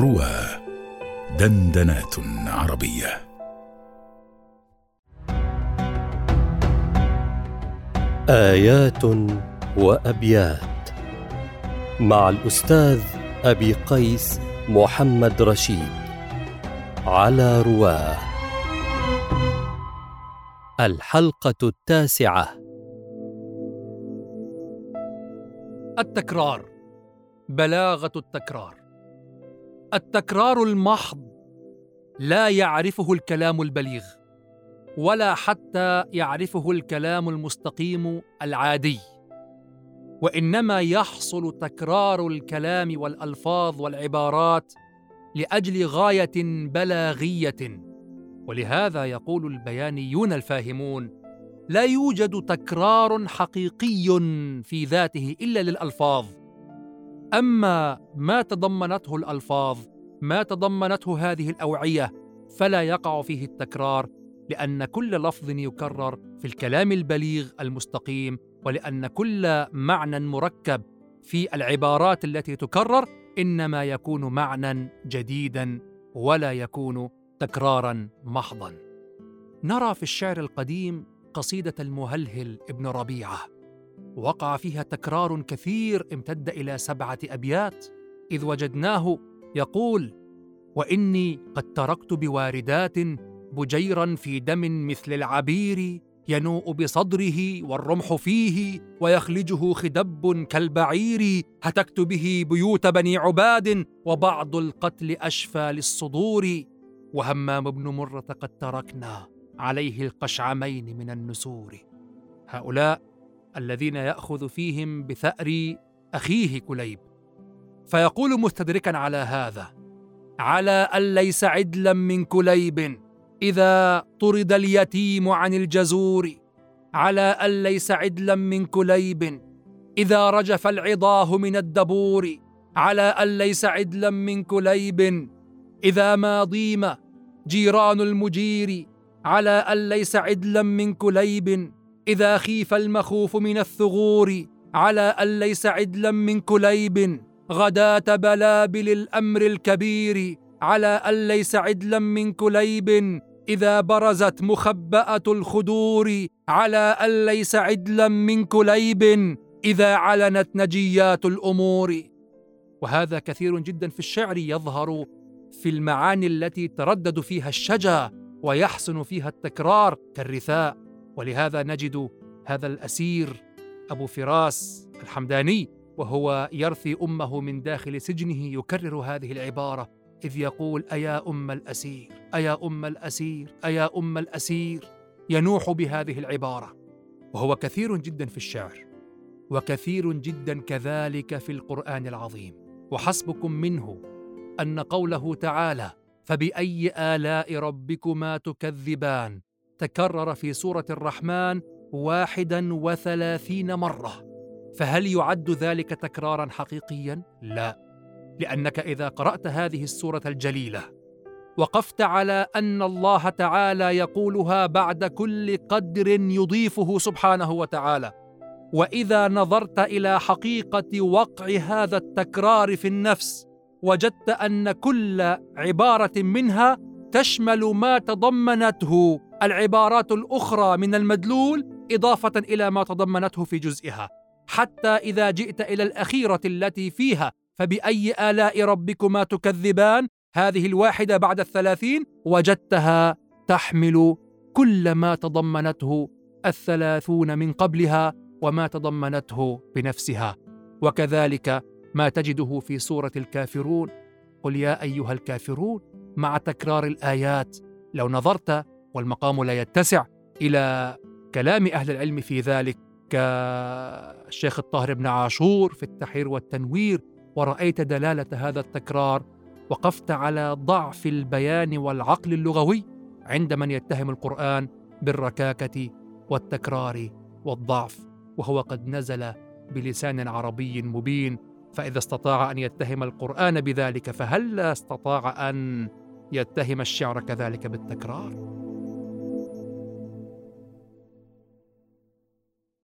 روى دندنات عربية. آيات وأبيات مع الأستاذ أبي قيس محمد رشيد على رواه الحلقة التاسعة. التكرار بلاغة التكرار. التكرار المحض لا يعرفه الكلام البليغ ولا حتى يعرفه الكلام المستقيم العادي وإنما يحصل تكرار الكلام والألفاظ والعبارات لأجل غاية بلاغية. ولهذا يقول البيانيون الفاهمون لا يوجد تكرار حقيقي في ذاته إلا للألفاظ. أما ما تضمنته الألفاظ ما تضمنته هذه الأوعية فلا يقع فيه التكرار لأن كل لفظ يكرر في الكلام البليغ المستقيم ولأن كل معنى مركب في العبارات التي تكرر إنما يكون معنى جديدا ولا يكون تكرارا محضا. نرى في الشعر القديم قصيدة المهلهل ابن ربيعة. وقع فيها تكرار كثير امتد إلى سبعة أبيات. إذ وجدناه يقول وإني قد تركت بواردات بجيرا في دم مثل العبير ينوء بصدره والرمح فيه ويخلجه خدب كالبعير. هتكت به بيوت بني عباد وبعض القتل أشفى للصدور. وهمام بن مرة قد تركنا عليه القشعمين من النسور. هؤلاء الذين يأخذ فيهم بثأر أخيه كليب. فيقول مستدركا على هذا على أن ليس عدلا من كليب إذا طرد اليتيم عن الجزور. على أن ليس عدلا من كليب إذا رجف العضاه من الدبور. على أن ليس عدلا من كليب إذا ما ضيم جيران المجير. على أن ليس عدلا من كليب إذا خيف المخوف من الثغور على أن ليس عدلا من كليب غداة بلابل الأمر الكبير على أن ليس عدلا من كليب إذا برزت مخبأة الخدور على أن ليس عدلا من كليب إذا علنت نجيات الأمور. وهذا كثير جدا في الشعر يظهر في المعاني التي تردد فيها الشجا ويحسن فيها التكرار كالرثاء. ولهذا نجد هذا الأسير أبو فراس الحمداني وهو يرثي أمه من داخل سجنه يكرر هذه العبارة إذ يقول أيا أم الأسير أيا أم الأسير أيا أم الأسير. ينوح بهذه العبارة. وهو كثير جدا في الشعر وكثير جدا كذلك في القرآن العظيم. وحسبكم منه أن قوله تعالى فبأي آلاء ربكما تكذبان؟ تكرر في سورة الرحمن واحدا وثلاثين مرة. فهل يعد ذلك تكرارا حقيقيا؟ لا لأنك إذا قرأت هذه السورة الجليلة وقفت على أن الله تعالى يقولها بعد كل قدر يضيفه سبحانه وتعالى وإذا نظرت إلى حقيقة وقع هذا التكرار في النفس وجدت أن كل عبارة منها تشمل ما تضمنته. العبارات الأخرى من المدلول إضافة إلى ما تضمنته في جزئها. حتى إذا جئت إلى الأخيرة التي فيها فبأي آلاء ربكما تكذبان؟ هذه الواحدة بعد الثلاثين وجدتها تحمل كل ما تضمنته الثلاثون من قبلها وما تضمنته بنفسها. وكذلك ما تجده في سورة الكافرون. قل يا أيها الكافرون مع تكرار الآيات لو نظرت والمقام لا يتسع إلى كلام أهل العلم في ذلك كالشيخ الطاهر بن عاشور في التحرير والتنوير ورأيت دلالة هذا التكرار وقفت على ضعف البيان والعقل اللغوي عند من يتهم القرآن بالركاكة والتكرار والضعف وهو قد نزل بلسان عربي مبين فإذا استطاع أن يتهم القرآن بذلك فهل استطاع أن يتهم الشعر كذلك بالتكرار؟